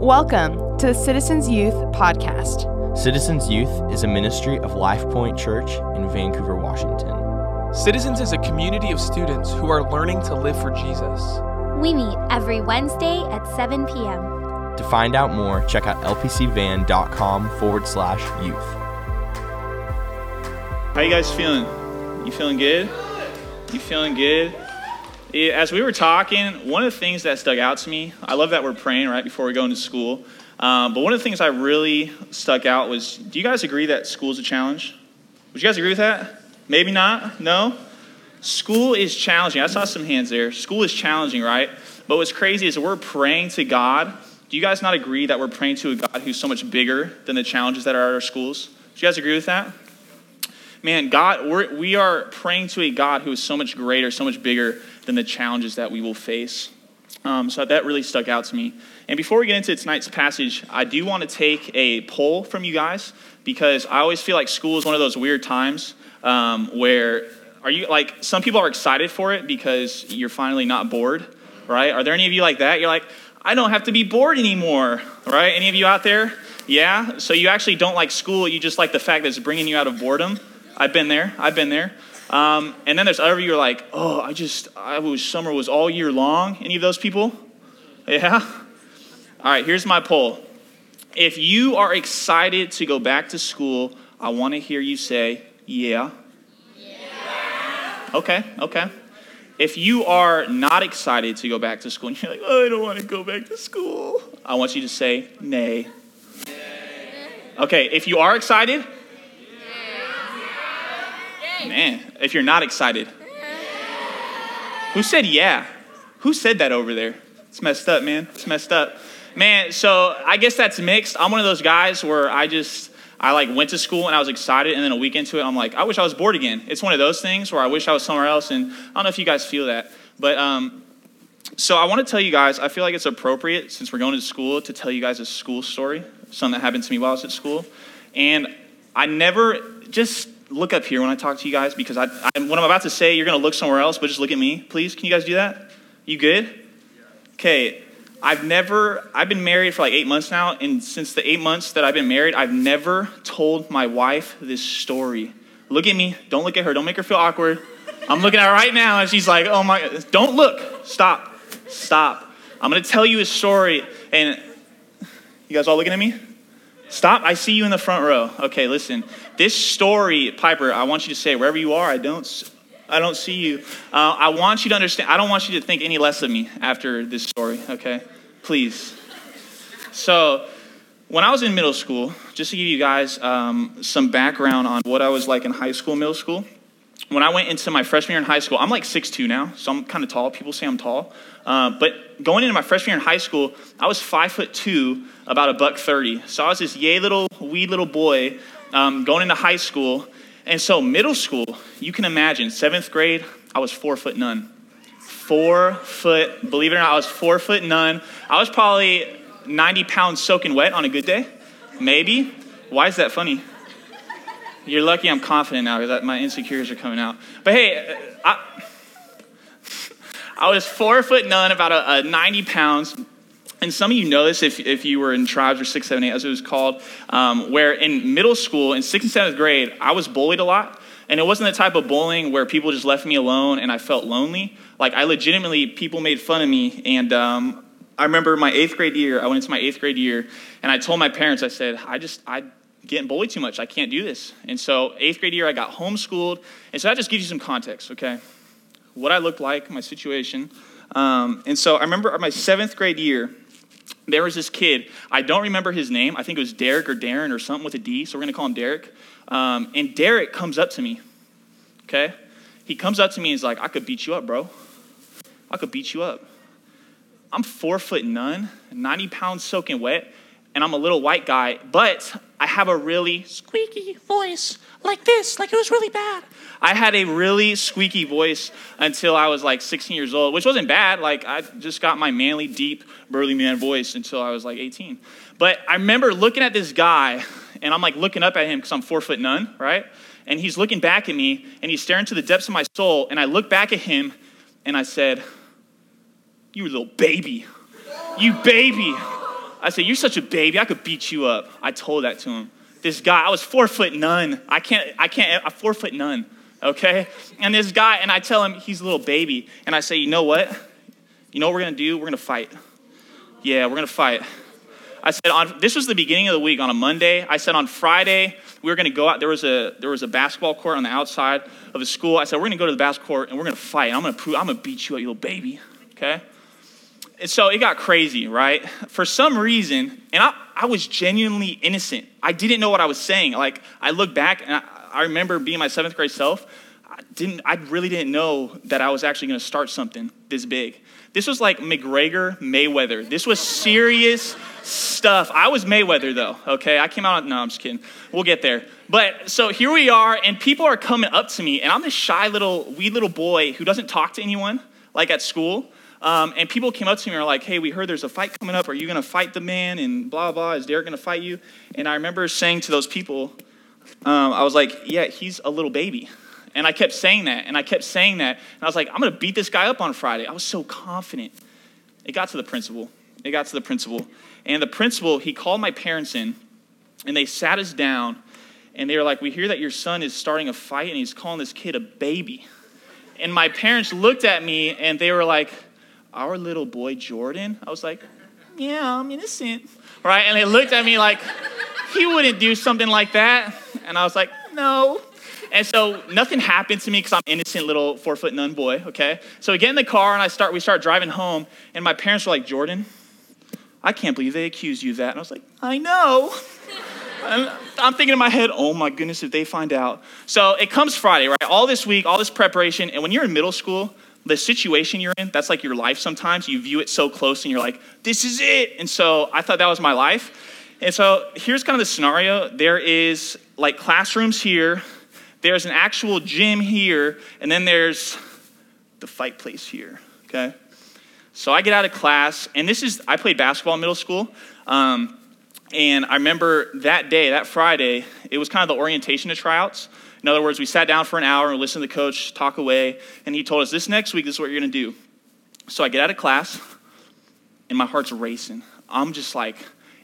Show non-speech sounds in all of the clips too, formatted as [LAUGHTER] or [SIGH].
Welcome to the Citizens Youth Podcast. Citizens Youth is a ministry of Life Point Church in Vancouver, Washington. Citizens is a community of students who are learning to live for Jesus. We meet every Wednesday at 7 p.m. To find out more, check out lpcvan.com forward slash youth. How you guys feeling? You feeling good? You feeling good? As we were talking, one of the things that stuck out to me, I love that we're praying right before we go into school. Um, but one of the things I really stuck out was do you guys agree that school is a challenge? Would you guys agree with that? Maybe not? No? School is challenging. I saw some hands there. School is challenging, right? But what's crazy is we're praying to God. Do you guys not agree that we're praying to a God who's so much bigger than the challenges that are at our schools? Do you guys agree with that? man, God, we're, we are praying to a God who is so much greater, so much bigger than the challenges that we will face. Um, so that really stuck out to me. And before we get into tonight's passage, I do want to take a poll from you guys because I always feel like school is one of those weird times um, where are you like some people are excited for it because you're finally not bored, right? Are there any of you like that? You're like, I don't have to be bored anymore, right? Any of you out there? Yeah. So you actually don't like school. You just like the fact that it's bringing you out of boredom. I've been there. I've been there. Um, and then there's other you're like, oh, I just, I wish summer was all year long. Any of those people? Yeah? All right, here's my poll. If you are excited to go back to school, I want to hear you say, yeah. Yeah. Okay, okay. If you are not excited to go back to school and [LAUGHS] you're like, oh, I don't want to go back to school, I want you to say, nay. Okay, if you are excited, Man, if you're not excited. Who said yeah? Who said that over there? It's messed up, man. It's messed up. Man, so I guess that's mixed. I'm one of those guys where I just I like went to school and I was excited and then a week into it I'm like, I wish I was bored again. It's one of those things where I wish I was somewhere else and I don't know if you guys feel that. But um so I want to tell you guys, I feel like it's appropriate since we're going to school to tell you guys a school story, something that happened to me while I was at school. And I never just look up here when I talk to you guys because I, I, what I'm about to say, you're going to look somewhere else, but just look at me, please. Can you guys do that? You good? Okay. I've never, I've been married for like eight months now, and since the eight months that I've been married, I've never told my wife this story. Look at me. Don't look at her. Don't make her feel awkward. I'm looking at her right now, and she's like, oh my, don't look. Stop. Stop. I'm going to tell you a story, and you guys all looking at me? Stop. I see you in the front row. Okay, listen. This story, Piper, I want you to say, wherever you are, I don't, I don't see you. Uh, I want you to understand, I don't want you to think any less of me after this story, okay? Please. So, when I was in middle school, just to give you guys um, some background on what I was like in high school, middle school, when I went into my freshman year in high school, I'm like 6'2 now, so I'm kind of tall. People say I'm tall. Uh, but going into my freshman year in high school, I was 5'2, about a buck 30. So I was this yay little, wee little boy um, going into high school. And so middle school, you can imagine, seventh grade, I was four foot none. Four foot, believe it or not, I was four foot none. I was probably 90 pounds soaking wet on a good day, maybe. Why is that funny? You're lucky I'm confident now that my insecurities are coming out. But hey, I, I was four foot none, about a, a 90 pounds. And some of you know this if, if you were in tribes or six, seven, eight, as it was called, um, where in middle school, in sixth and seventh grade, I was bullied a lot. And it wasn't the type of bullying where people just left me alone and I felt lonely. Like, I legitimately, people made fun of me. And um, I remember my eighth grade year, I went into my eighth grade year, and I told my parents, I said, I just, I getting bullied too much. I can't do this. And so, eighth grade year, I got homeschooled. And so that just gives you some context, okay? What I looked like, my situation. Um, and so I remember my seventh grade year, there was this kid. I don't remember his name. I think it was Derek or Darren or something with a D. So we're going to call him Derek. Um, and Derek comes up to me, okay? He comes up to me and he's like, I could beat you up, bro. I could beat you up. I'm four foot none, 90 pounds soaking wet, and I'm a little white guy, but I have a really squeaky voice like this, like it was really bad. I had a really squeaky voice until I was like 16 years old, which wasn't bad. Like I just got my manly, deep, burly man voice until I was like 18. But I remember looking at this guy, and I'm like looking up at him because I'm four foot none, right? And he's looking back at me, and he's staring to the depths of my soul. And I look back at him, and I said, "You little baby, you baby." I said, You're such a baby. I could beat you up. I told that to him. This guy, I was four foot none. I can't, I can't, I'm four foot none. Okay? And this guy, and I tell him he's a little baby. And I say, You know what? You know what we're gonna do? We're gonna fight. Yeah, we're gonna fight. I said on this was the beginning of the week on a Monday. I said on Friday we were to go out. There was a there was a basketball court on the outside of the school. I said we're to go to the basketball court and we're to fight. I'm to prove I'm to beat you up, you little baby. Okay. So it got crazy, right? For some reason, and I, I was genuinely innocent. I didn't know what I was saying. Like I look back and I, I remember being my seventh grade self. I didn't I really didn't know that I was actually going to start something this big. This was like McGregor Mayweather. This was serious stuff. I was Mayweather though, okay? I came out, no, I'm just kidding. We'll get there. But so here we are, and people are coming up to me, and I'm this shy little, wee little boy who doesn't talk to anyone, like at school. Um, and people came up to me and were like, hey, we heard there's a fight coming up. Are you going to fight the man? And blah, blah. Is Derek going to fight you? And I remember saying to those people, um, I was like, yeah, he's a little baby. And I kept saying that, and I kept saying that. And I was like, I'm going to beat this guy up on Friday. I was so confident. It got to the principal. It got to the principal. And the principal, he called my parents in, and they sat us down, and they were like, We hear that your son is starting a fight, and he's calling this kid a baby. And my parents looked at me, and they were like, Our little boy Jordan? I was like, Yeah, I'm innocent. Right? And they looked at me like, He wouldn't do something like that. And I was like, No. And so nothing happened to me because I'm innocent little four foot nun boy, okay? So we get in the car and I start we start driving home, and my parents were like, Jordan, I can't believe they accused you of that. And I was like, I know. I'm thinking in my head, oh my goodness, if they find out. So it comes Friday, right? All this week, all this preparation. And when you're in middle school, the situation you're in, that's like your life sometimes. You view it so close and you're like, this is it. And so I thought that was my life. And so here's kind of the scenario there is like classrooms here, there's an actual gym here, and then there's the fight place here, okay? So I get out of class, and this is, I played basketball in middle school. Um, and I remember that day, that Friday, it was kind of the orientation to tryouts. In other words, we sat down for an hour and listened to the coach talk away, and he told us, This next week, this is what you're going to do. So I get out of class, and my heart's racing. I'm just like,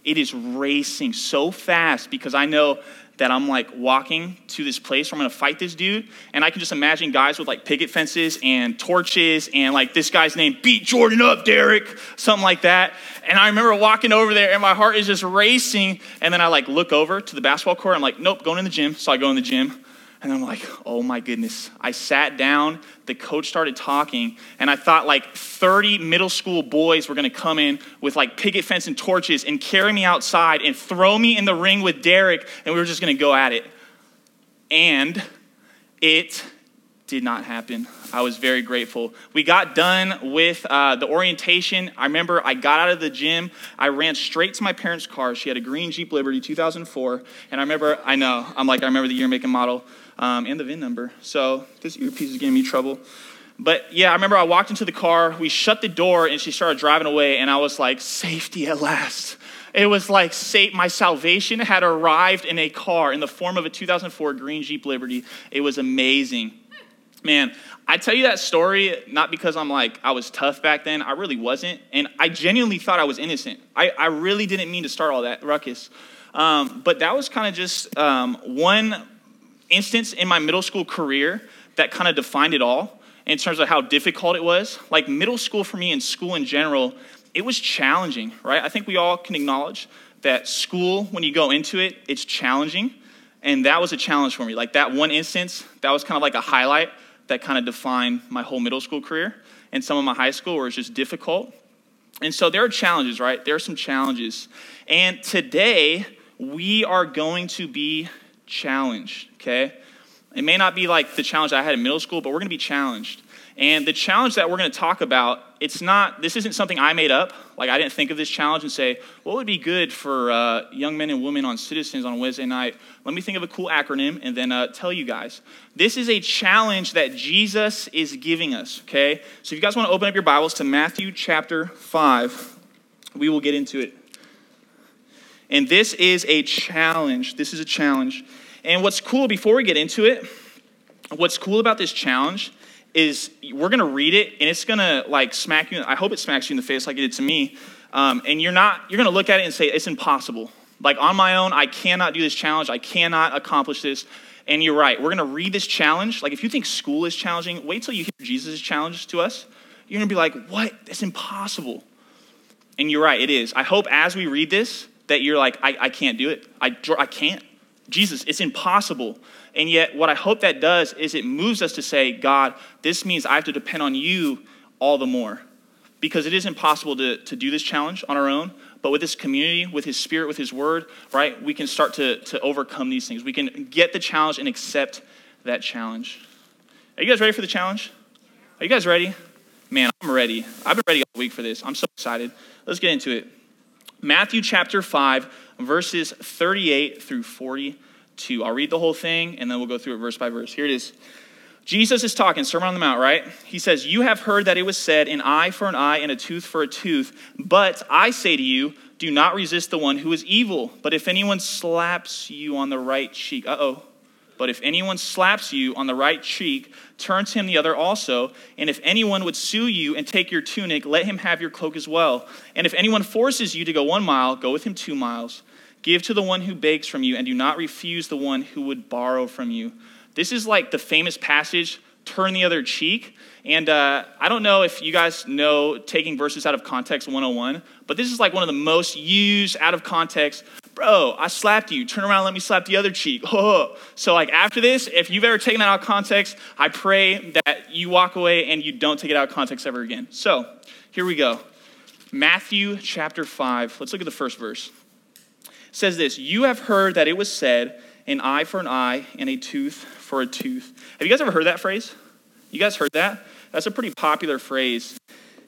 it is racing so fast because I know that I'm like walking to this place where I'm gonna fight this dude. And I can just imagine guys with like picket fences and torches and like this guy's name, beat Jordan up, Derek, something like that. And I remember walking over there and my heart is just racing. And then I like look over to the basketball court. I'm like, nope, going in the gym. So I go in the gym. And I'm like, oh my goodness. I sat down, the coach started talking, and I thought like 30 middle school boys were gonna come in with like picket fence and torches and carry me outside and throw me in the ring with Derek, and we were just gonna go at it. And it did not happen. I was very grateful. We got done with uh, the orientation. I remember I got out of the gym. I ran straight to my parents' car. She had a green Jeep Liberty 2004. And I remember, I know, I'm like, I remember the year, make, and model um, and the VIN number. So this earpiece is giving me trouble. But yeah, I remember I walked into the car, we shut the door, and she started driving away, and I was like, safety at last. It was like my salvation had arrived in a car in the form of a 2004 green Jeep Liberty. It was amazing. Man, I tell you that story not because I'm like, I was tough back then. I really wasn't. And I genuinely thought I was innocent. I, I really didn't mean to start all that ruckus. Um, but that was kind of just um, one instance in my middle school career that kind of defined it all in terms of how difficult it was. Like middle school for me and school in general, it was challenging, right? I think we all can acknowledge that school, when you go into it, it's challenging. And that was a challenge for me. Like that one instance, that was kind of like a highlight that kind of defined my whole middle school career. And some of my high school where it's just difficult. And so there are challenges, right? There are some challenges. And today, we are going to be challenged, okay? It may not be like the challenge I had in middle school, but we're going to be challenged. And the challenge that we're going to talk about, it's not, this isn't something I made up. Like, I didn't think of this challenge and say, what would be good for uh, young men and women on citizens on Wednesday night? Let me think of a cool acronym and then uh, tell you guys. This is a challenge that Jesus is giving us, okay? So if you guys want to open up your Bibles to Matthew chapter 5, we will get into it. And this is a challenge. This is a challenge. And what's cool, before we get into it, what's cool about this challenge is we're going to read it and it's going to like smack you, I hope it smacks you in the face like it did to me. Um, and you're not, you're going to look at it and say, it's impossible. Like on my own, I cannot do this challenge. I cannot accomplish this. And you're right. We're going to read this challenge. Like if you think school is challenging, wait till you hear Jesus' challenge to us. You're going to be like, what? That's impossible. And you're right, it is. I hope as we read this that you're like, I, I can't do it. I, I can't. Jesus, it's impossible. And yet, what I hope that does is it moves us to say, God, this means I have to depend on you all the more. Because it is impossible to, to do this challenge on our own, but with this community, with His Spirit, with His Word, right, we can start to, to overcome these things. We can get the challenge and accept that challenge. Are you guys ready for the challenge? Are you guys ready? Man, I'm ready. I've been ready all week for this. I'm so excited. Let's get into it. Matthew chapter 5, verses 38 through 42. I'll read the whole thing and then we'll go through it verse by verse. Here it is. Jesus is talking, Sermon on the Mount, right? He says, You have heard that it was said, an eye for an eye and a tooth for a tooth. But I say to you, do not resist the one who is evil. But if anyone slaps you on the right cheek, uh oh. But if anyone slaps you on the right cheek, turn to him the other also. And if anyone would sue you and take your tunic, let him have your cloak as well. And if anyone forces you to go one mile, go with him two miles. Give to the one who begs from you, and do not refuse the one who would borrow from you. This is like the famous passage, turn the other cheek. And uh, I don't know if you guys know taking verses out of context 101, but this is like one of the most used out of context. Bro, I slapped you. Turn around, let me slap the other cheek. [LAUGHS] Oh. So, like, after this, if you've ever taken that out of context, I pray that you walk away and you don't take it out of context ever again. So, here we go. Matthew chapter 5. Let's look at the first verse. Says this You have heard that it was said, an eye for an eye and a tooth for a tooth. Have you guys ever heard that phrase? You guys heard that? That's a pretty popular phrase.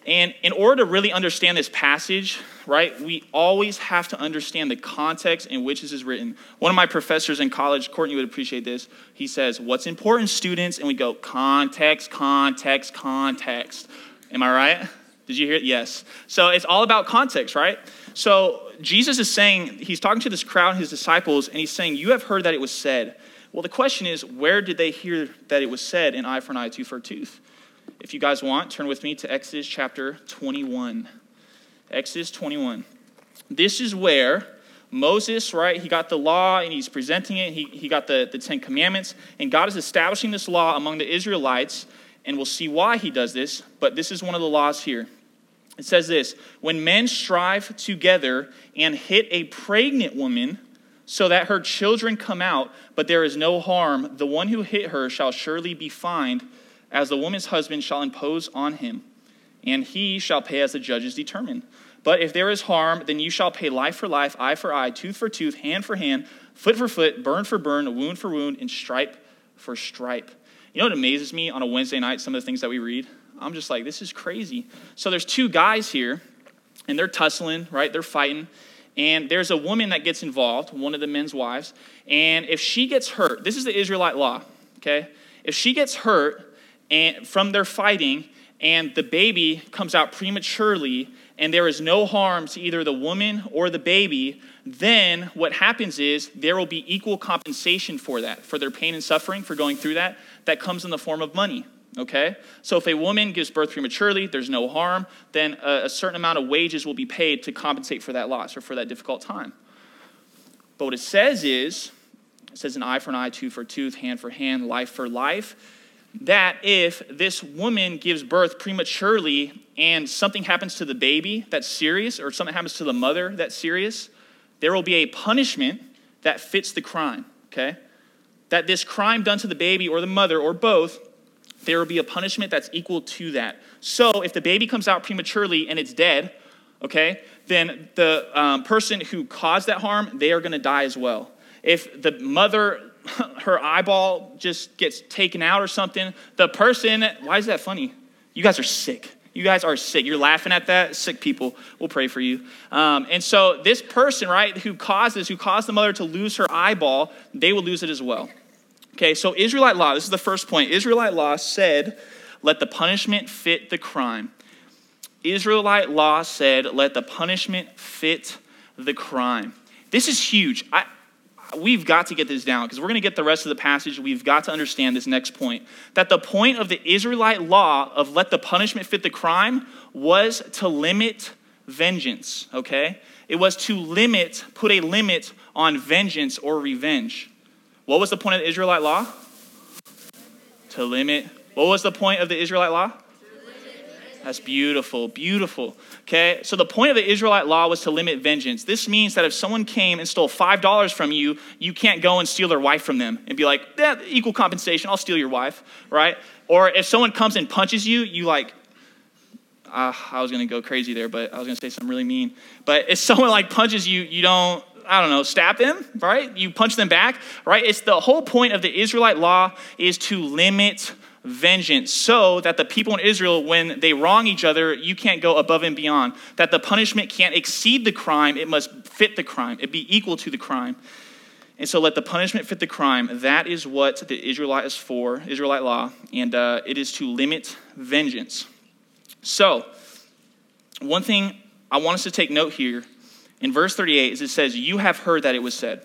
And in order to really understand this passage, right, we always have to understand the context in which this is written. One of my professors in college, Courtney would appreciate this. He says, What's important, students? And we go, Context, context, context. Am I right? Did you hear it? Yes. So it's all about context, right? So Jesus is saying, he's talking to this crowd, his disciples, and he's saying, You have heard that it was said. Well, the question is, where did they hear that it was said, an eye for an eye, tooth for a tooth? If you guys want, turn with me to Exodus chapter 21. Exodus 21. This is where Moses, right, he got the law and he's presenting it. He, he got the, the Ten Commandments, and God is establishing this law among the Israelites, and we'll see why he does this, but this is one of the laws here. It says this When men strive together and hit a pregnant woman, so that her children come out, but there is no harm, the one who hit her shall surely be fined, as the woman's husband shall impose on him, and he shall pay as the judges determine. But if there is harm, then you shall pay life for life, eye for eye, tooth for tooth, hand for hand, foot for foot, burn for burn, wound for wound, and stripe for stripe. You know what amazes me on a Wednesday night, some of the things that we read? I'm just like, this is crazy. So there's two guys here, and they're tussling, right? They're fighting. And there's a woman that gets involved, one of the men's wives. And if she gets hurt, this is the Israelite law, okay? If she gets hurt and from their fighting and the baby comes out prematurely and there is no harm to either the woman or the baby, then what happens is there will be equal compensation for that, for their pain and suffering, for going through that. That comes in the form of money okay? So if a woman gives birth prematurely, there's no harm, then a, a, certain amount of wages will be paid to compensate for that loss or for that difficult time. But what it says is, it says an eye for an eye, tooth for tooth, hand for hand, life for life, that if this woman gives birth prematurely and something happens to the baby that's serious or something happens to the mother that's serious, there will be a punishment that fits the crime, okay? That this crime done to the baby or the mother or both there will be a punishment that's equal to that. So if the baby comes out prematurely and it's dead, okay, then the um, person who caused that harm, they are going to die as well. If the mother, [LAUGHS] her eyeball just gets taken out or something, the person, why is that funny? You guys are sick. You guys are sick. You're laughing at that. Sick people. We'll pray for you. Um, and so this person, right, who caused this, who caused the mother to lose her eyeball, they will lose it as well. Okay, so Israelite law, this is the first point. Israelite law said, let the punishment fit the crime. Israelite law said, let the punishment fit the crime. This is huge. I, we've got to get this down because we're going to get the rest of the passage. We've got to understand this next point that the point of the Israelite law of let the punishment fit the crime was to limit vengeance, okay? It was to limit, put a limit on vengeance or revenge. What was the point of the Israelite law? To limit. What was the point of the Israelite law? That's beautiful, beautiful. Okay, so the point of the Israelite law was to limit vengeance. This means that if someone came and stole $5 from you, you can't go and steal their wife from them and be like, yeah, equal compensation, I'll steal your wife, right? Or if someone comes and punches you, you like, uh, I was gonna go crazy there, but I was gonna say something really mean. But if [LAUGHS] someone like punches you, you don't, I don't know, stab them, right? You punch them back, right? It's the whole point of the Israelite law is to limit vengeance so that the people in Israel, when they wrong each other, you can't go above and beyond. That the punishment can't exceed the crime, it must fit the crime, it be equal to the crime. And so let the punishment fit the crime. That is what the Israelite is for, Israelite law, and uh, it is to limit vengeance. So, one thing I want us to take note here in verse 38 is it says, You have heard that it was said.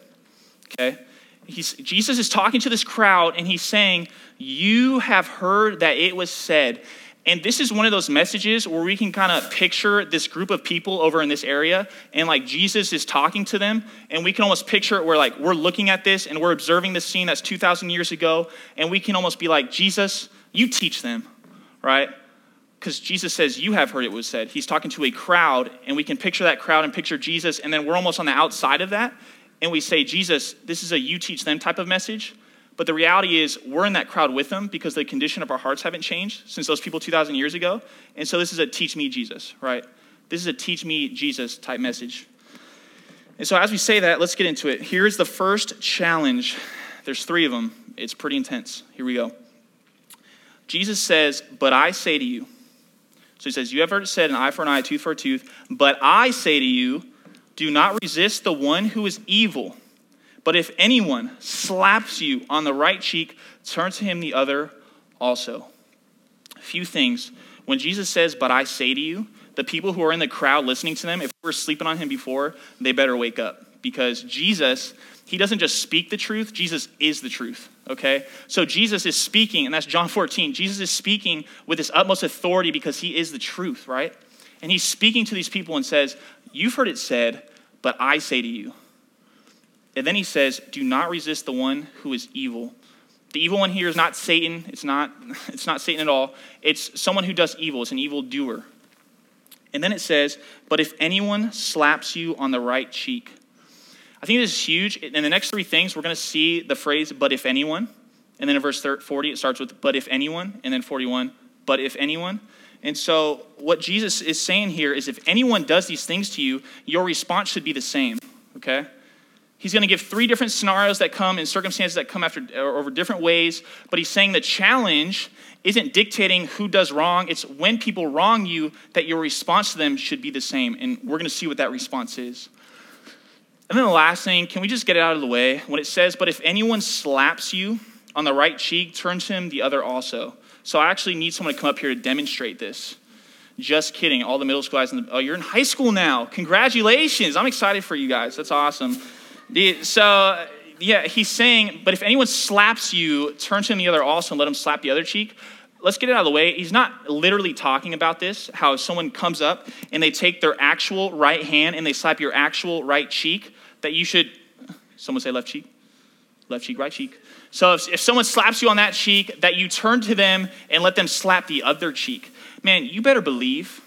Okay? He's, Jesus is talking to this crowd and he's saying, You have heard that it was said. And this is one of those messages where we can kind of picture this group of people over in this area and like Jesus is talking to them and we can almost picture it where like we're looking at this and we're observing this scene that's 2,000 years ago and we can almost be like, Jesus, you teach them, right? Because Jesus says, You have heard it was said. He's talking to a crowd and we can picture that crowd and picture Jesus and then we're almost on the outside of that and we say, Jesus, this is a you teach them type of message. But the reality is, we're in that crowd with them because the condition of our hearts haven't changed since those people 2,000 years ago. And so this is a teach me Jesus, right? This is a teach me Jesus type message. And so as we say that, let's get into it. Here's the first challenge. There's three of them. It's pretty intense. Here we go. Jesus says, But I say to you. So he says, You have heard it said, an eye for an eye, a tooth for a tooth. But I say to you, do not resist the one who is evil. But if anyone slaps you on the right cheek, turn to him the other also. A few things. When Jesus says, But I say to you, the people who are in the crowd listening to them, if we were sleeping on him before, they better wake up. Because Jesus, he doesn't just speak the truth, Jesus is the truth. Okay? So Jesus is speaking, and that's John 14. Jesus is speaking with his utmost authority because he is the truth, right? And he's speaking to these people and says, You've heard it said, but I say to you. And then he says, Do not resist the one who is evil. The evil one here is not Satan. It's not, [LAUGHS] it's not Satan at all. It's someone who does evil. It's an evil doer. And then it says, But if anyone slaps you on the right cheek. I think this is huge. In the next three things, we're going to see the phrase, But if anyone. And then in verse 40, it starts with, But if anyone. And then 41, But if anyone. And so, what Jesus is saying here is if anyone does these things to you, your response should be the same, okay? He's going to give three different scenarios that come in circumstances that come after over different ways, but he's saying the challenge isn't dictating who does wrong. It's when people wrong you that your response to them should be the same. And we're going to see what that response is. And then the last thing, can we just get it out of the way? When it says, But if anyone slaps you on the right cheek, turn to him the other also. So I actually need someone to come up here to demonstrate this. Just kidding. All the middle school guys, in the, oh, you're in high school now. Congratulations. I'm excited for you guys. That's awesome. So, yeah, he's saying, but if anyone slaps you, turn to him the other also and let him slap the other cheek. Let's get it out of the way. He's not literally talking about this, how someone comes up and they take their actual right hand and they slap your actual right cheek, that you should, someone say left cheek? Left cheek, right cheek. So if, if someone slaps you on that cheek, that you turn to them and let them slap the other cheek. Man, you better believe,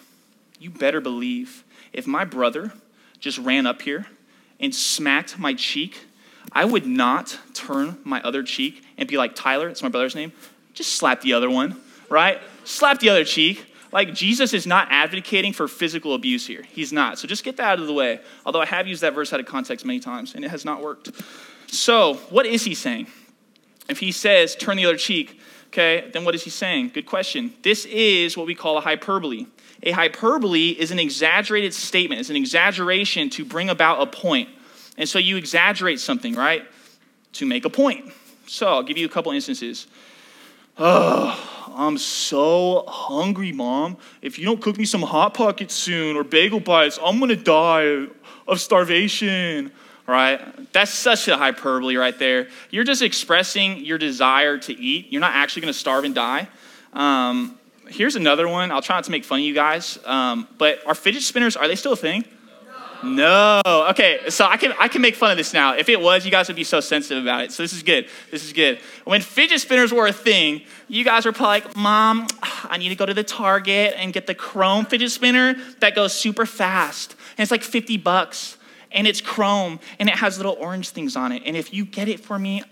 you better believe, if my brother just ran up here and smacked my cheek, I would not turn my other cheek and be like, Tyler, it's my brother's name, just slap the other one, right? Slap the other cheek. Like, Jesus is not advocating for physical abuse here. He's not. So just get that out of the way. Although I have used that verse out of context many times, and it has not worked. So, what is he saying? If he says, turn the other cheek, okay, then what is he saying? Good question. This is what we call a hyperbole. A hyperbole is an exaggerated statement, it's an exaggeration to bring about a point. And so you exaggerate something, right? To make a point. So I'll give you a couple instances. Oh, I'm so hungry, mom. If you don't cook me some Hot Pockets soon or bagel bites, I'm gonna die of starvation right? That's such a hyperbole right there. You're just expressing your desire to eat. You're not actually to starve and die. Um, here's another one. I'll try not to make fun of you guys. Um, but are fidget spinners, are they still a thing? No. Okay, so I can I can make fun of this now. If it was, you guys would be so sensitive about it. So this is good. This is good. When fidget spinners were a thing, you guys were probably like, "Mom, I need to go to the Target and get the chrome fidget spinner that goes super fast, and it's like 50 bucks, and it's chrome, and it has little orange things on it. And if you get it for me,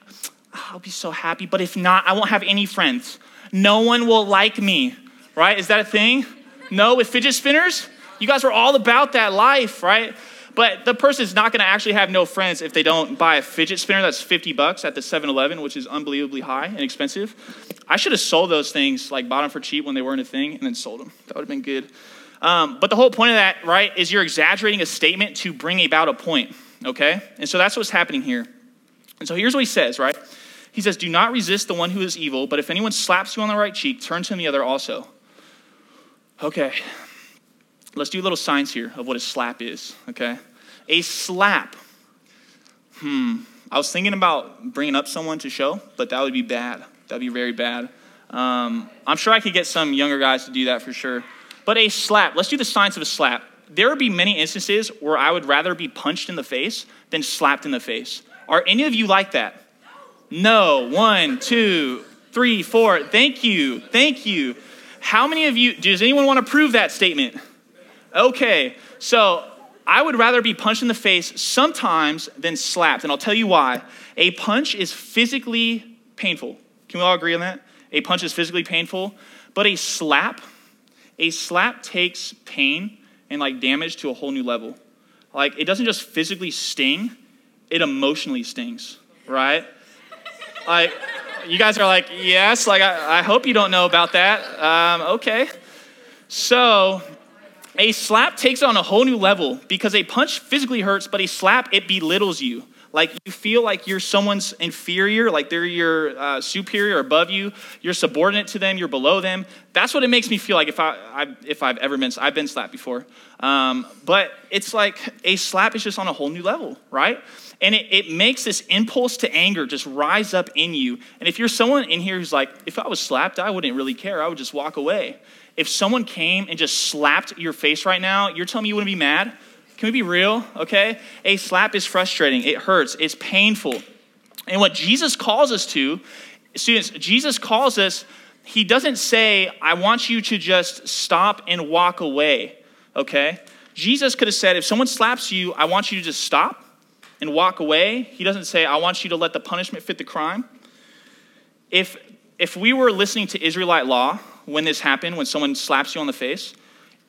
I'll be so happy. But if not, I won't have any friends. No one will like me. Right? Is that a thing? No, with fidget spinners." You guys were all about that life, right? But the person is not going to actually have no friends if they don't buy a fidget spinner that's 50 bucks at the 7-Eleven, which is unbelievably high and expensive. I should have sold those things, like bought them for cheap when they weren't a thing, and then sold them. That would have been good. Um, but the whole point of that, right, is you're exaggerating a statement to bring about a point, okay? And so that's what's happening here. And so here's what he says, right? He says, Do not resist the one who is evil, but if anyone slaps you on the right cheek, turn to him the other also. Okay, Let's do a little science here of what a slap is, okay? A slap. Hmm. I was thinking about bringing up someone to show, but that would be bad. That would be very bad. Um, I'm sure I could get some younger guys to do that for sure. But a slap, let's do the science of a slap. There would be many instances where I would rather be punched in the face than slapped in the face. Are any of you like that? No. One, two, three, four. Thank you. Thank you. How many of you, does anyone want to prove that statement? Okay, so I would rather be punched in the face sometimes than slapped, and I'll tell you why. A punch is physically painful. Can we all agree on that? A punch is physically painful, but a slap, a slap takes pain and like damage to a whole new level. Like it doesn't just physically sting, it emotionally stings, right? like you guys are like, yes, like I, I hope you don't know about that. Um, okay. So a slap takes on a whole new level because a punch physically hurts, but a slap, it belittles you. Like you feel like you're someone's inferior, like they're your uh, superior above you. You're subordinate to them. You're below them. That's what it makes me feel like if I, I if I've ever been I've been slapped before. Um, but it's like a slap is just on a whole new level, right? And it, it makes this impulse to anger just rise up in you. And if you're someone in here who's like, if I was slapped, I wouldn't really care. I would just walk away if someone came and just slapped your face right now, you're telling me you wouldn't be mad? Can we be real? Okay? A slap is frustrating, it hurts, it's painful. And what Jesus calls us to, students, Jesus calls us, he doesn't say, I want you to just stop and walk away, okay? Jesus could have said, if someone slaps you, I want you to just stop and walk away. He doesn't say, I want you to let the punishment fit the crime. If, if we were listening to Israelite law, when this happened, when someone slaps you on the face,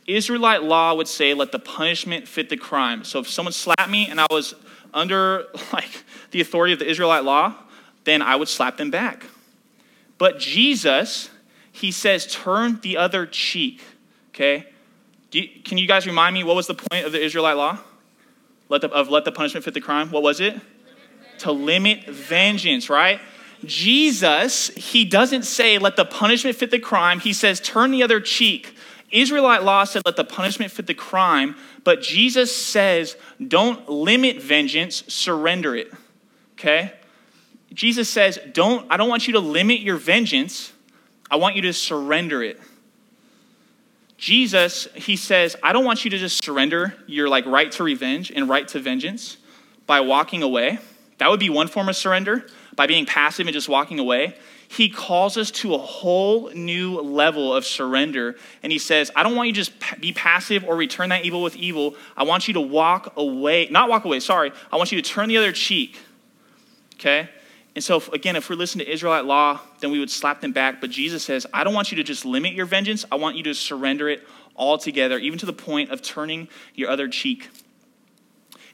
Israelite law would say, let the punishment fit the crime. So if someone slapped me and I was under [LAUGHS] like the authority of the Israelite law, then I would slap them back. But Jesus, he says, turn the other cheek. Okay? You, can you guys remind me what was the point of the Israelite law? Let the, of let the punishment fit the crime. What was it? To limit vengeance, right? Jesus, he doesn't say, let the punishment fit the crime. He says, turn the other cheek. Israelite law said, let the punishment fit the crime. But Jesus says, don't limit vengeance, surrender it. Okay? Jesus says, don't, I don't want you to limit your vengeance. I want you to surrender it. Jesus, he says, I don't want you to just surrender your like right to revenge and right to vengeance by walking away. That would be one form of surrender by being passive and just walking away. He calls us to a whole new level of surrender. And he says, I don't want you to just be passive or return that evil with evil. I want you to walk away, not walk away, sorry. I want you to turn the other cheek. Okay? And so, again, if we listen to Israelite law, then we would slap them back. But Jesus says, I don't want you to just limit your vengeance. I want you to surrender it altogether, even to the point of turning your other cheek.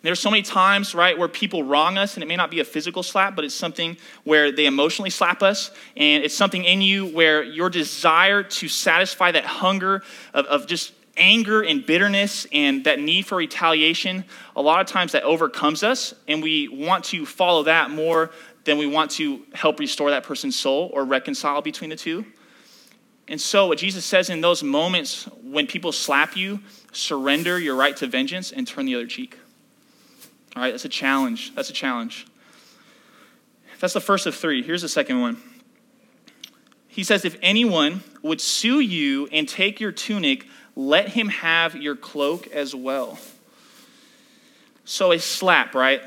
There's so many times, right, where people wrong us, and it may not be a physical slap, but it's something where they emotionally slap us, and it's something in you where your desire to satisfy that hunger of, of just anger and bitterness and that need for retaliation, a lot of times that overcomes us, and we want to follow that more than we want to help restore that person's soul or reconcile between the two. And so, what Jesus says in those moments when people slap you, surrender your right to vengeance and turn the other cheek. All right, that's a challenge. That's a challenge. That's the first of three. Here's the second one. he says, If anyone would sue you and take your tunic, let him have your cloak as well. So, a slap, right?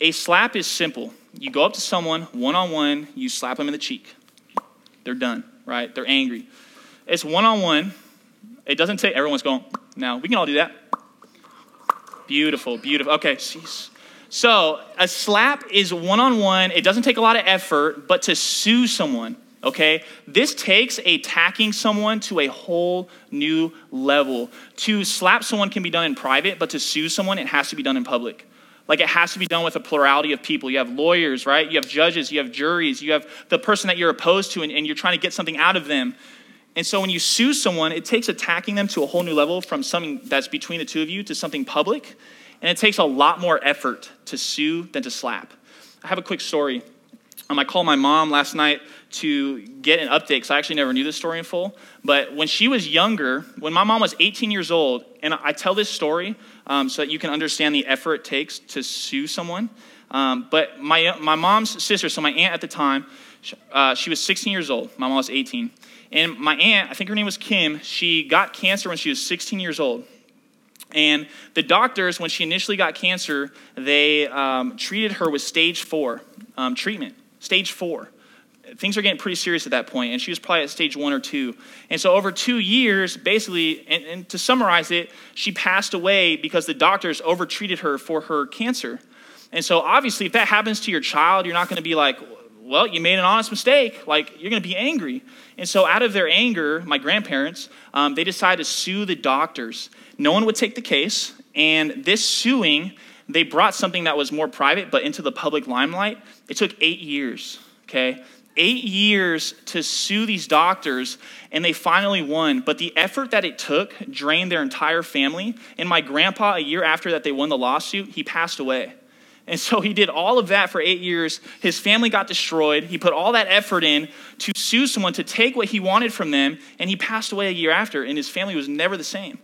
A slap is simple. You go up to someone one on one, you slap them in the cheek. They're done, right? They're angry. It's one on one. It doesn't take, everyone's going, now we can all do that. Beautiful, beautiful. Okay. So, a slap is one on one. It doesn't take a lot of effort, but to sue someone, okay? This takes attacking someone to a whole new level. To slap someone can be done in private, but to sue someone, it has to be done in public. Like it has to be done with a plurality of people. You have lawyers, right? You have judges, you have juries, you have the person that you're opposed to, and, and you're trying to get something out of them. And so when you sue someone, it takes attacking them to a whole new level from something that's between the two of you to something public. And it takes a lot more effort to sue than to slap. I have a quick story. Um, I called my mom last night to get an update because I actually never knew this story in full. But when she was younger, when my mom was 18 years old, and I tell this story um, so that you can understand the effort it takes to sue someone. Um, but my, my mom's sister, so my aunt at the time, uh, she was 16 years old. My mom was 18. And my aunt, I think her name was Kim, she got cancer when she was 16 years old. And the doctors, when she initially got cancer, they um, treated her with stage four um, treatment. Stage four. Things are getting pretty serious at that point, and she was probably at stage one or two. And so, over two years, basically, and, and to summarize it, she passed away because the doctors overtreated her for her cancer. And so, obviously, if that happens to your child, you're not going to be like, well, you made an honest mistake. Like, you're going to be angry. And so, out of their anger, my grandparents, um, they decided to sue the doctors. No one would take the case. And this suing, they brought something that was more private, but into the public limelight. It took eight years, okay? Eight years to sue these doctors, and they finally won. But the effort that it took drained their entire family. And my grandpa, a year after that they won the lawsuit, he passed away. And so he did all of that for eight years. His family got destroyed. He put all that effort in to sue someone to take what he wanted from them, and he passed away a year after, and his family was never the same.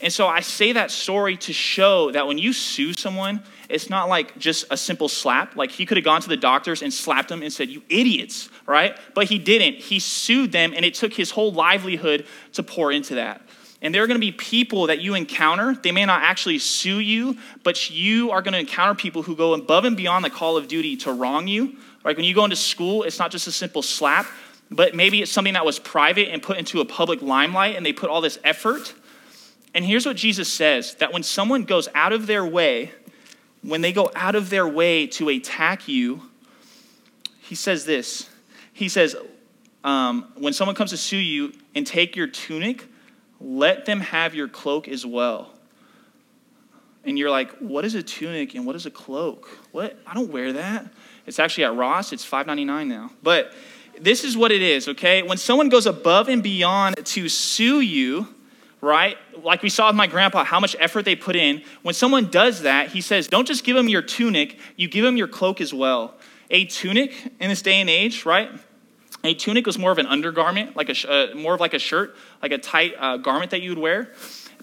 And so I say that story to show that when you sue someone, it's not like just a simple slap. Like he could have gone to the doctors and slapped them and said, You idiots, right? But he didn't. He sued them, and it took his whole livelihood to pour into that. And there are going to be people that you encounter. They may not actually sue you, but you are going to encounter people who go above and beyond the call of duty to wrong you. Like when you go into school, it's not just a simple slap, but maybe it's something that was private and put into a public limelight, and they put all this effort. And here's what Jesus says that when someone goes out of their way, when they go out of their way to attack you, he says this. He says, um, when someone comes to sue you and take your tunic, let them have your cloak as well. And you're like, what is a tunic and what is a cloak? What? I don't wear that. It's actually at Ross, it's $5.99 now. But this is what it is, okay? When someone goes above and beyond to sue you, right? Like we saw with my grandpa, how much effort they put in. When someone does that, he says, don't just give them your tunic, you give them your cloak as well. A tunic in this day and age, right? A tunic was more of an undergarment, like a, uh, more of like a shirt, like a tight uh, garment that you would wear.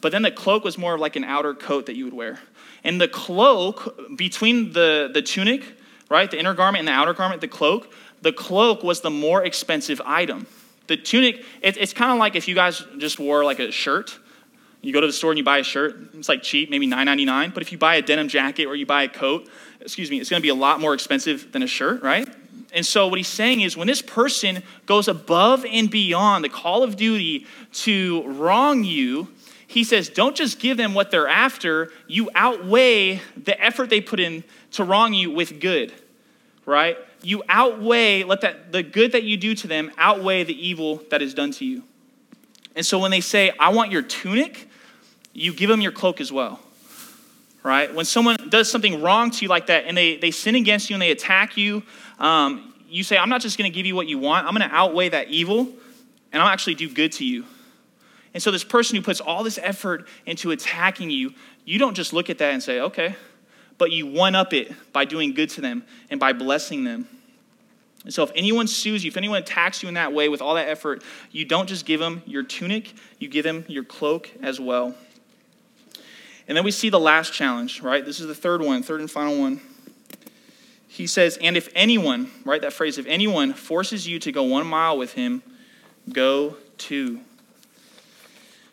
But then the cloak was more of like an outer coat that you would wear. And the cloak, between the, the tunic, right, the inner garment and the outer garment, the cloak, the cloak was the more expensive item. The tunic, it, it's kind of like if you guys just wore like a shirt. You go to the store and you buy a shirt, it's like cheap, maybe $9.99. But if you buy a denim jacket or you buy a coat, excuse me, it's gonna be a lot more expensive than a shirt, right? And so, what he's saying is when this person goes above and beyond the call of duty to wrong you, he says, don't just give them what they're after, you outweigh the effort they put in to wrong you with good, right? You outweigh, let that the good that you do to them outweigh the evil that is done to you. And so when they say, I want your tunic, you give them your cloak as well. Right? When someone does something wrong to you like that and they, they sin against you and they attack you, um, you say, I'm not just going to give you what you want, I'm going to outweigh that evil and I'll actually do good to you. And so, this person who puts all this effort into attacking you, you don't just look at that and say, okay, but you one up it by doing good to them and by blessing them. And so, if anyone sues you, if anyone attacks you in that way with all that effort, you don't just give them your tunic, you give them your cloak as well. And then we see the last challenge, right? This is the third one, third and final one he says, And if anyone, right, that phrase, if anyone forces you to go one mile with him, go to.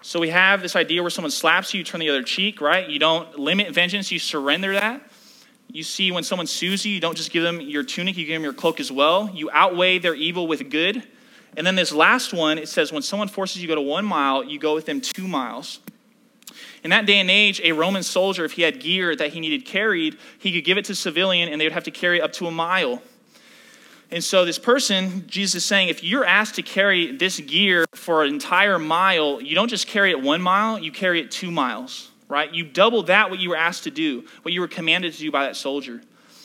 So we have this idea where someone slaps you, you turn the other cheek, right? You don't limit vengeance, you surrender that. You see, when someone sues you, you don't just give them your tunic, you give them your cloak as well. You outweigh their evil with good. And then this last one, it says, when someone forces you to go to one mile, you go with them two miles. In that day and age, a Roman soldier, if he had gear that he needed carried, he could give it to a civilian and they would have to carry up to a mile. And so, this person, Jesus is saying, if you're asked to carry this gear for an entire mile, you don't just carry it one mile, you carry it two miles, right? You double that what you were asked to do, what you were commanded to do by that soldier.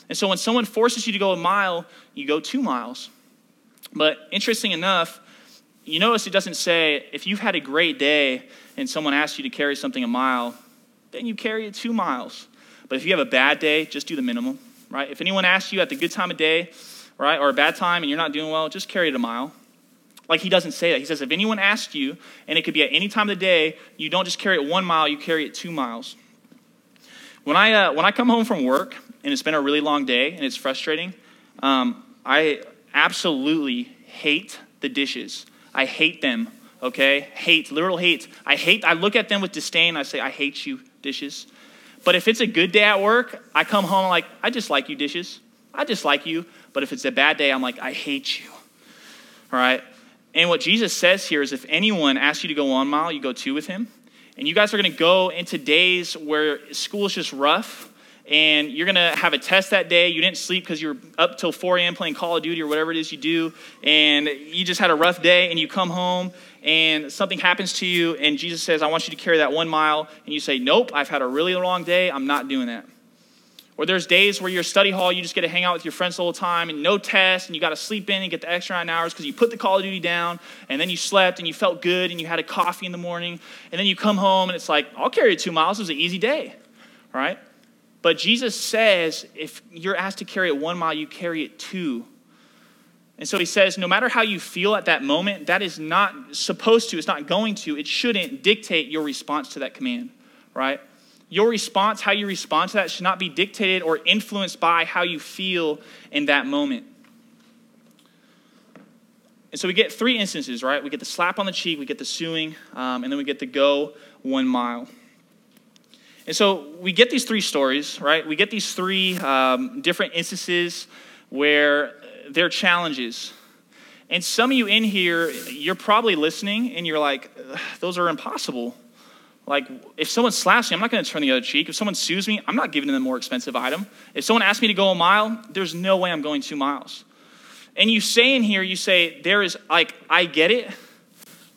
And so, when someone forces you to go a mile, you go two miles. But interesting enough, you notice it doesn't say, if you've had a great day and someone asks you to carry something a mile, then you carry it two miles. But if you have a bad day, just do the minimum, right? If anyone asks you at the good time of day, right, or a bad time and you're not doing well, just carry it a mile. Like he doesn't say that. He says if anyone asks you, and it could be at any time of the day, you don't just carry it one mile, you carry it two miles. When I, uh, when I come home from work and it's been a really long day and it's frustrating, um, I absolutely hate the dishes. I hate them, okay? Hate, literal hate. I hate, I look at them with disdain. I say, I hate you, dishes. But if it's a good day at work, I come home like, I just like you, dishes. I just like you. But if it's a bad day, I'm like, I hate you. All right? And what Jesus says here is if anyone asks you to go one mile, you go two with him. And you guys are going to go into days where school is just rough and you're going to have a test that day. You didn't sleep because you're up till 4 a.m. playing Call of Duty or whatever it is you do. And you just had a rough day and you come home and something happens to you and Jesus says, I want you to carry that one mile. And you say, Nope, I've had a really long day. I'm not doing that. Or there's days where your study hall, you just get to hang out with your friends the whole time and no test, and you got to sleep in and get the extra nine hours because you put the Call of Duty down, and then you slept and you felt good and you had a coffee in the morning, and then you come home and it's like, I'll carry two miles. It was an easy day, right? But Jesus says if you're asked to carry it one mile, you carry it two. And so he says, no matter how you feel at that moment, that is not supposed to, it's not going to, it shouldn't dictate your response to that command, right? Your response, how you respond to that, should not be dictated or influenced by how you feel in that moment. And so we get three instances, right? We get the slap on the cheek, we get the suing, um, and then we get the go one mile. And so we get these three stories, right? We get these three um, different instances where there are challenges. And some of you in here, you're probably listening and you're like, those are impossible. Like, if someone slaps me, I'm not going to turn the other cheek. If someone sues me, I'm not giving them a more expensive item. If someone asks me to go a mile, there's no way I'm going two miles. And you say in here, you say, there is, like, I get it,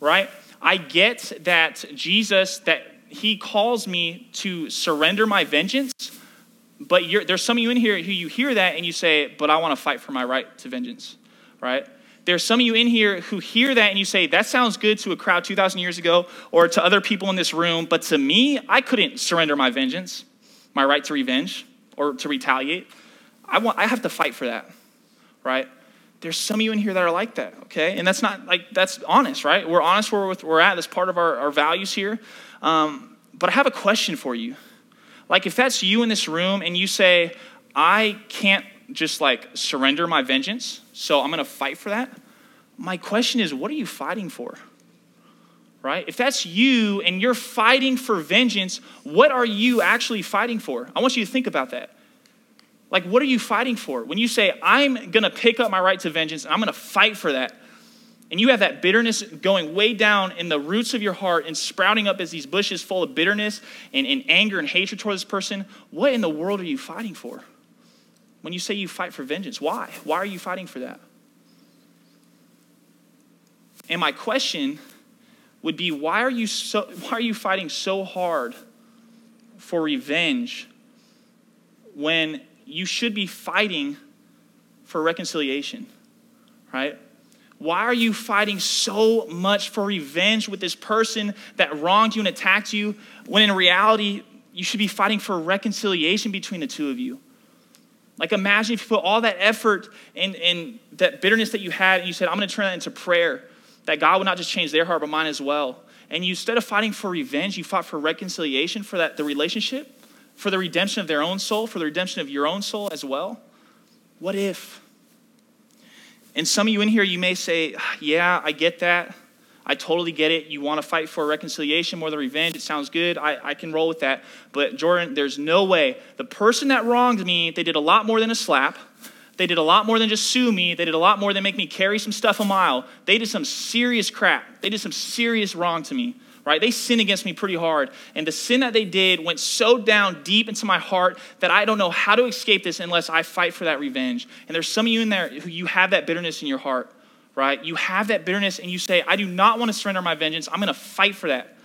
right? I get that Jesus, that he calls me to surrender my vengeance, but there's some of you in here who you hear that and you say, but I want to fight for my right to vengeance, right? There's some of you in here who hear that and you say, that sounds good to a crowd 2,000 years ago or to other people in this room, but to me, I couldn't surrender my vengeance, my right to revenge or to retaliate. I, want, I have to fight for that, right? There's some of you in here that are like that, okay? And that's not like, that's honest, right? We're honest where we're at. That's part of our, our values here. Um, but I have a question for you. Like, if that's you in this room and you say, I can't just like surrender my vengeance, so I'm going to fight for that. My question is, what are you fighting for? Right? If that's you and you're fighting for vengeance, what are you actually fighting for? I want you to think about that. Like, what are you fighting for? When you say, I'm going to pick up my right to vengeance and I'm going to fight for that, and you have that bitterness going way down in the roots of your heart and sprouting up as these bushes full of bitterness and, and anger and hatred toward this person, what in the world are you fighting for? when you say you fight for vengeance? Why? Why are you fighting for that? And my question would be why are you so why are you fighting so hard for revenge when you should be fighting for reconciliation? Right? Why are you fighting so much for revenge with this person that wronged you and attacked you when in reality you should be fighting for reconciliation between the two of you? Like, imagine if you put all that effort and, that bitterness that you had, and you said, I'm going to turn that into prayer, that God would not just change their heart, but mine as well. And you, instead of fighting for revenge, you fought for reconciliation, for that, the relationship, for the redemption of their own soul, for the redemption of your own soul as well. What if? And some of you in here, you may say, Yeah, I get that. I totally get it. You want to fight for reconciliation more than revenge. It sounds good. I, I can roll with that. But Jordan, there's no way. The person that wronged me, they did a lot more than a slap. They did a lot more than just sue me. They did a lot more than make me carry some stuff a mile. They did some serious crap. They did some serious wrong to me, right? They sinned against me pretty hard. And the sin that they did went so down deep into my heart that I don't know how to escape this unless I fight for that revenge. And there's some of you in there who you have that bitterness in your heart, right? You have that bitterness and you say, I do not want to surrender my vengeance. I'm going to fight for that.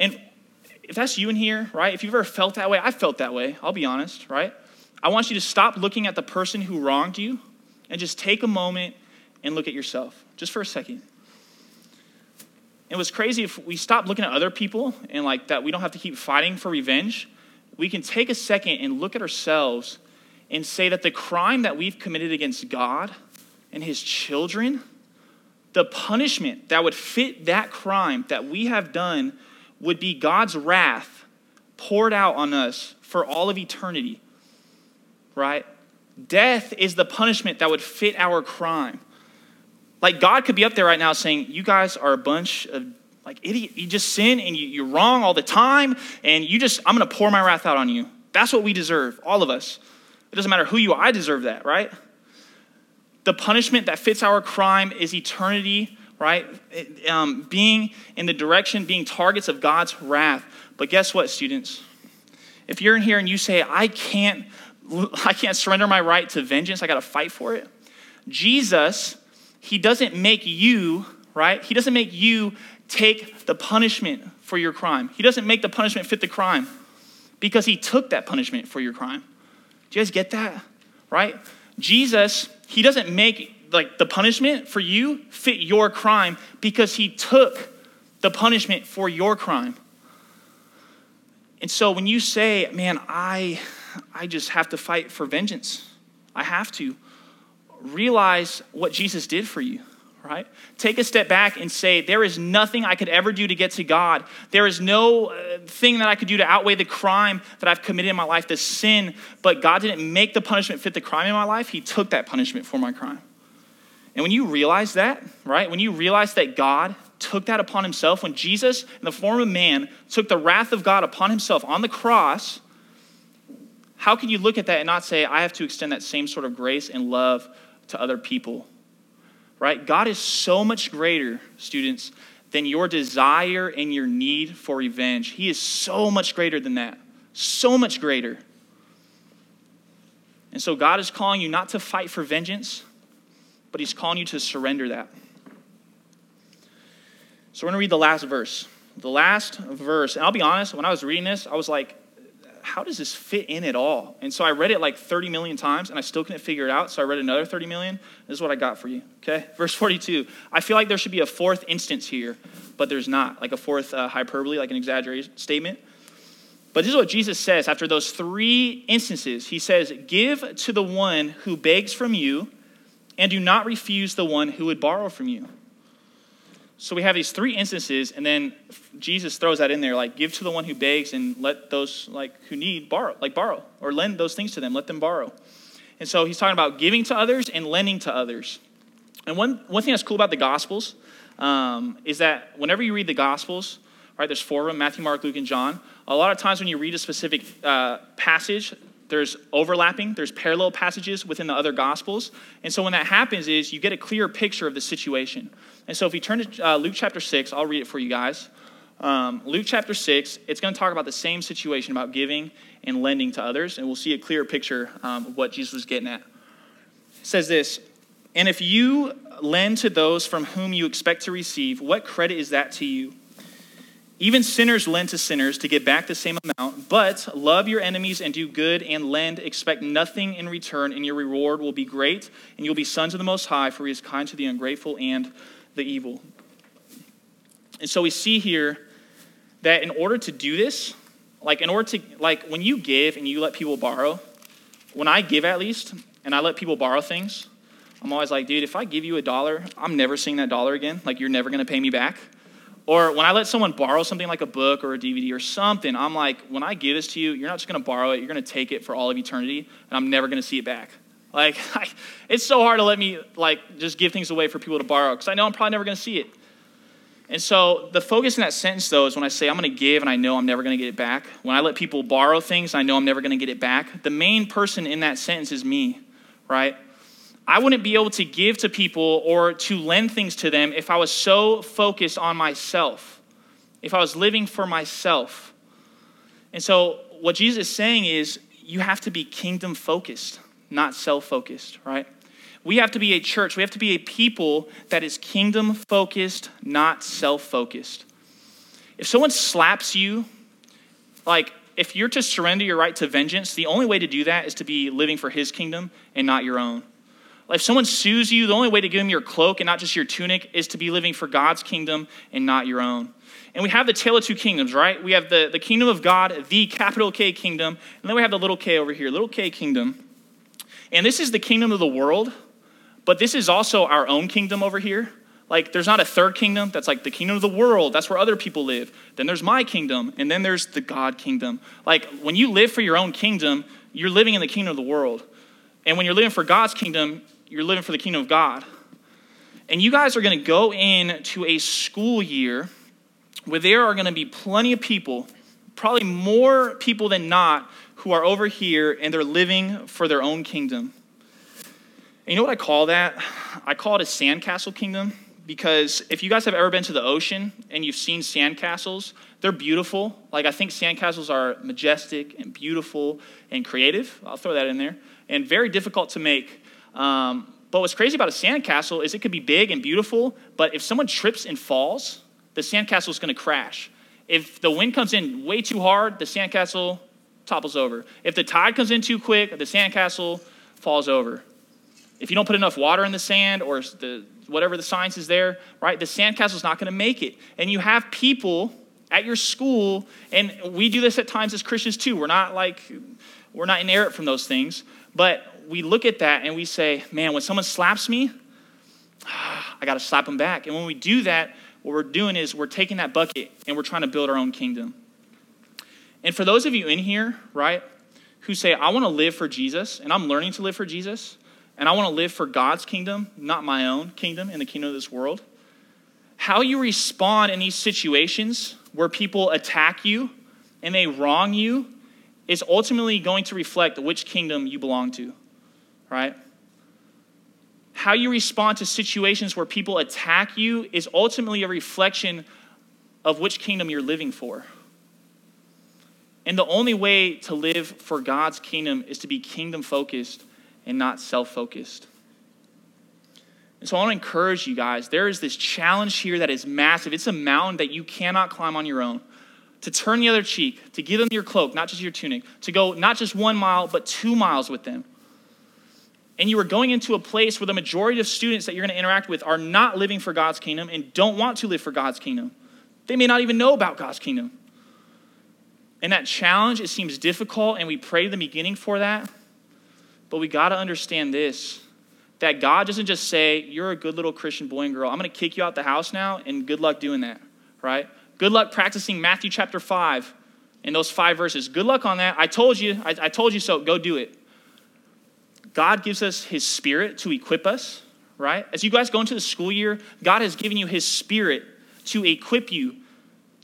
And if that's you in here, right? If you've ever felt that way, I felt that way, I'll be honest, right? I want you to stop looking at the person who wronged you and just take a moment and look at yourself, just for a second. It was crazy if we stop looking at other people and like that we don't have to keep fighting for revenge. We can take a second and look at ourselves and say that the crime that we've committed against God and his children, the punishment that would fit that crime that we have done would be God's wrath poured out on us for all of eternity right? Death is the punishment that would fit our crime. Like God could be up there right now saying, You guys are a bunch of like idiot. You just sin and you, you're wrong all the time, and you just, I'm gonna pour my wrath out on you. That's what we deserve, all of us. It doesn't matter who you are, I deserve that, right? The punishment that fits our crime is eternity, right? Um, being in the direction, being targets of God's wrath. But guess what, students? If you're in here and you say, I can't [LAUGHS] I can't surrender my right to vengeance. I got to fight for it. Jesus, he doesn't make you, right? He doesn't make you take the punishment for your crime. He doesn't make the punishment fit the crime because he took that punishment for your crime. Do you guys get that? Right? Jesus, he doesn't make like the punishment for you fit your crime because he took the punishment for your crime. And so when you say, man, I I just have to fight for vengeance. I have to realize what Jesus did for you, right? Take a step back and say, There is nothing I could ever do to get to God. There is no uh, thing that I could do to outweigh the crime that I've committed in my life, the sin. But God didn't make the punishment fit the crime in my life, He took that punishment for my crime. And when you realize that, right, when you realize that God took that upon Himself, when Jesus, in the form of man, took the wrath of God upon Himself on the cross, how can you look at that and not say, I have to extend that same sort of grace and love to other people? Right? God is so much greater, students, than your desire and your need for revenge. He is so much greater than that. So much greater. And so God is calling you not to fight for vengeance, but He's calling you to surrender that. So we're going to read the last verse. The last verse, and I'll be honest, when I was reading this, I was like, how does this fit in at all? And so I read it like 30 million times and I still couldn't figure it out. So I read another 30 million. This is what I got for you. Okay. [LAUGHS] Verse 42. I feel like there should be a fourth instance here, but there's not. Like a fourth uh, hyperbole, like an exaggerated statement. But this is what Jesus says after those three instances. He says, Give to the one who begs from you, and do not refuse the one who would borrow from you. So we have these three instances, and then Jesus throws that in there, like give to the one who begs, and let those like who need borrow, like borrow, or lend those things to them. Let them borrow. And so he's talking about giving to others and lending to others. And one one thing that's cool about the Gospels um, is that whenever you read the Gospels, right, there's four of them: Matthew, Mark, Luke, and John. A lot of times when you read a specific uh, passage, there's overlapping there's parallel passages within the other gospels and so when that happens is you get a clear picture of the situation and so if you turn to uh, Luke chapter 6, I'll read it for you guys. Um, Luke chapter 6, it's going to talk about the same situation about giving and lending to others, and we'll see a clear picture um, of what Jesus was getting at. It says this And if you lend to those from whom you expect to receive, what credit is that to you? Even sinners lend to sinners to get back the same amount, but love your enemies and do good and lend, expect nothing in return, and your reward will be great, and you'll be sons of the Most High, for he is kind to the ungrateful and the evil. And so we see here that in order to do this, like in order to like when you give and you let people borrow, when I give at least and I let people borrow things, I'm always like, dude, if I give you a dollar, I'm never seeing that dollar again. Like you're never gonna pay me back. Or when I let someone borrow something like a book or a DVD or something, I'm like, when I give this to you, you're not just gonna borrow it, you're gonna take it for all of eternity, and I'm never gonna see it back. Like, [LAUGHS] I, it's so hard to let me like just give things away for people to borrow because I know I'm probably never going to see it. And so the focus in that sentence, though, is when I say I'm going to give and I know I'm never going to get it back. When I let people borrow things, I know I'm never going to get it back. The main person in that sentence is me, right? I wouldn't be able to give to people or to lend things to them if I was so focused on myself, if I was living for myself. And so what Jesus is saying is you have to be kingdom focused, not self focused, right? We have to be a church, we have to be a people that is kingdom focused, not self focused. If someone slaps you, like if you're to surrender your right to vengeance, the only way to do that is to be living for his kingdom and not your own. If someone sues you, the only way to give them your cloak and not just your tunic is to be living for God's kingdom and not your own. And we have the tale of two kingdoms, right? We have the, the kingdom of God, the capital K kingdom, and then we have the little k over here, little k kingdom. And this is the kingdom of the world, but this is also our own kingdom over here. Like, there's not a third kingdom that's like the kingdom of the world. That's where other people live. Then there's my kingdom, and then there's the God kingdom. Like, when you live for your own kingdom, you're living in the kingdom of the world. And when you're living for God's kingdom, you're living for the kingdom of God. And you guys are going to go into a school year where there are going to be plenty of people, probably more people than not, who are over here and they're living for their own kingdom. And you know what I call that? I call it a sandcastle kingdom because if you guys have ever been to the ocean and you've seen sandcastles, they're beautiful. Like, I think sandcastles are majestic and beautiful and creative. I'll throw that in there. And very difficult to make. Um, but what's crazy about a sandcastle is it could be big and beautiful, but if someone trips and falls, the sandcastle is going to crash. If the wind comes in way too hard, the sandcastle topples over. If the tide comes in too quick, the sandcastle falls over. If you don't put enough water in the sand or the, whatever the science is there, right, the sandcastle is not going to make it. And you have people at your school, and we do this at times as Christians too. We're not like, we're not inerrant from those things, but we look at that and we say, man, when someone slaps me, [SIGHS] I got to slap them back. And when we do that, what we're doing is we're taking that bucket and we're trying to build our own kingdom. And for those of you in here, right, who say, I want to live for Jesus and I'm learning to live for Jesus and I want to live for God's kingdom, not my own kingdom in the kingdom of this world, how you respond in these situations where people attack you and they wrong you is ultimately going to reflect which kingdom you belong to, right? how you respond to situations where people attack you is ultimately a reflection of which kingdom you're living for. And the only way to live for God's kingdom is to be kingdom focused and not self focused. And so I want to encourage you guys there is this challenge here that is massive. It's a mountain that you cannot climb on your own. To turn the other cheek, to give them your cloak, not just your tunic, to go not just one mile, but two miles with them and you are going into a place where the majority of students that you're going to interact with are not living for God's kingdom and don't want to live for God's kingdom. They may not even know about God's kingdom. And that challenge, it seems difficult, and we pray the beginning for that. But we got to understand this that God doesn't just say, You're a good little Christian boy and girl. I'm going to kick you out the house now, and good luck doing that, right? Good luck practicing Matthew chapter 5 in those five verses. Good luck on that. I told you, I, I told you so. Go do it. God gives us his spirit to equip us, right? As you guys go into the school year, God has given you his spirit to equip you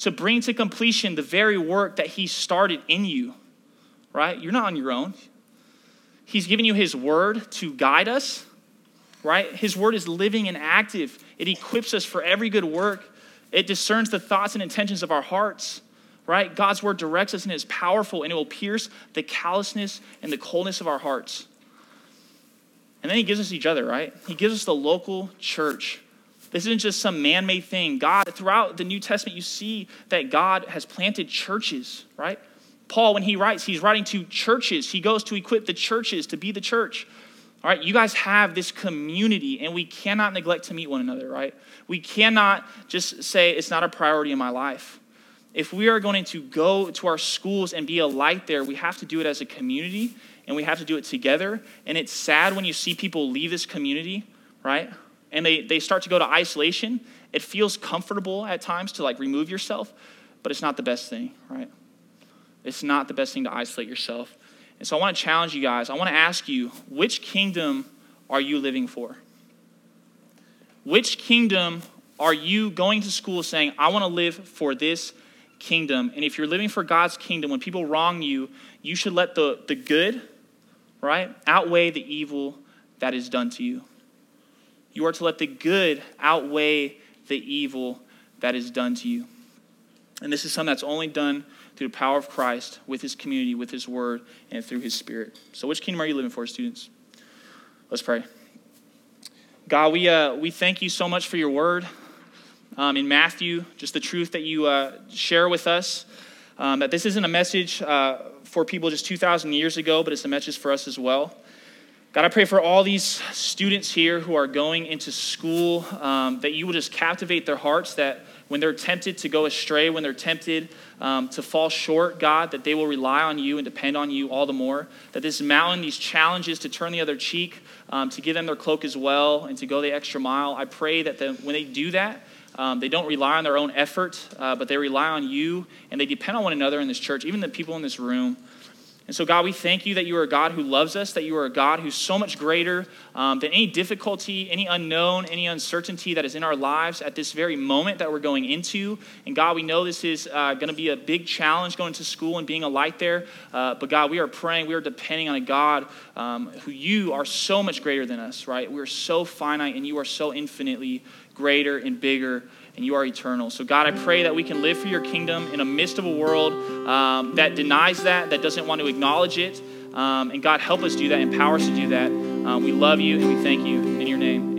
to bring to completion the very work that he started in you, right? You're not on your own. He's given you his word to guide us, right? His word is living and active. It equips us for every good work. It discerns the thoughts and intentions of our hearts, right? God's word directs us and is powerful and it will pierce the callousness and the coldness of our hearts. And then he gives us each other, right? He gives us the local church. This isn't just some man made thing. God, throughout the New Testament, you see that God has planted churches, right? Paul, when he writes, he's writing to churches. He goes to equip the churches to be the church. All right, you guys have this community, and we cannot neglect to meet one another, right? We cannot just say it's not a priority in my life. If we are going to go to our schools and be a light there, we have to do it as a community and we have to do it together. And it's sad when you see people leave this community, right? And they, they start to go to isolation. It feels comfortable at times to like remove yourself, but it's not the best thing, right? It's not the best thing to isolate yourself. And so I want to challenge you guys. I want to ask you, which kingdom are you living for? Which kingdom are you going to school saying, I want to live for this kingdom? And if you're living for God's kingdom, when people wrong you, you should let the, the good, right, outweigh the evil that is done to you. You are to let the good outweigh the evil that is done to you. And this is something that's only done through the power of Christ with his community, with his word, and through his spirit. So, which kingdom are you living for, students? Let's pray. God, we, uh, we thank you so much for your word. Um, in Matthew, just the truth that you uh, share with us. Um, that this isn't a message uh, for people just 2,000 years ago, but it's a message for us as well. God, I pray for all these students here who are going into school um, that you will just captivate their hearts, that when they're tempted to go astray, when they're tempted um, to fall short, God, that they will rely on you and depend on you all the more. That this mountain, these challenges to turn the other cheek, um, to give them their cloak as well, and to go the extra mile, I pray that the, when they do that, um, they don't rely on their own effort, uh, but they rely on you and they depend on one another in this church, even the people in this room. And so, God, we thank you that you are a God who loves us, that you are a God who's so much greater um, than any difficulty, any unknown, any uncertainty that is in our lives at this very moment that we're going into. And God, we know this is uh, going to be a big challenge going to school and being a light there. Uh, but God, we are praying, we are depending on a God um, who you are so much greater than us, right? We are so finite and you are so infinitely greater and bigger and you are eternal. So, God, I pray that we can live for your kingdom in a midst of a world um, that denies that, that doesn't want to acknowledge it. Um, and God, help us do that, empower us to do that. Um, we love you and we thank you in your name.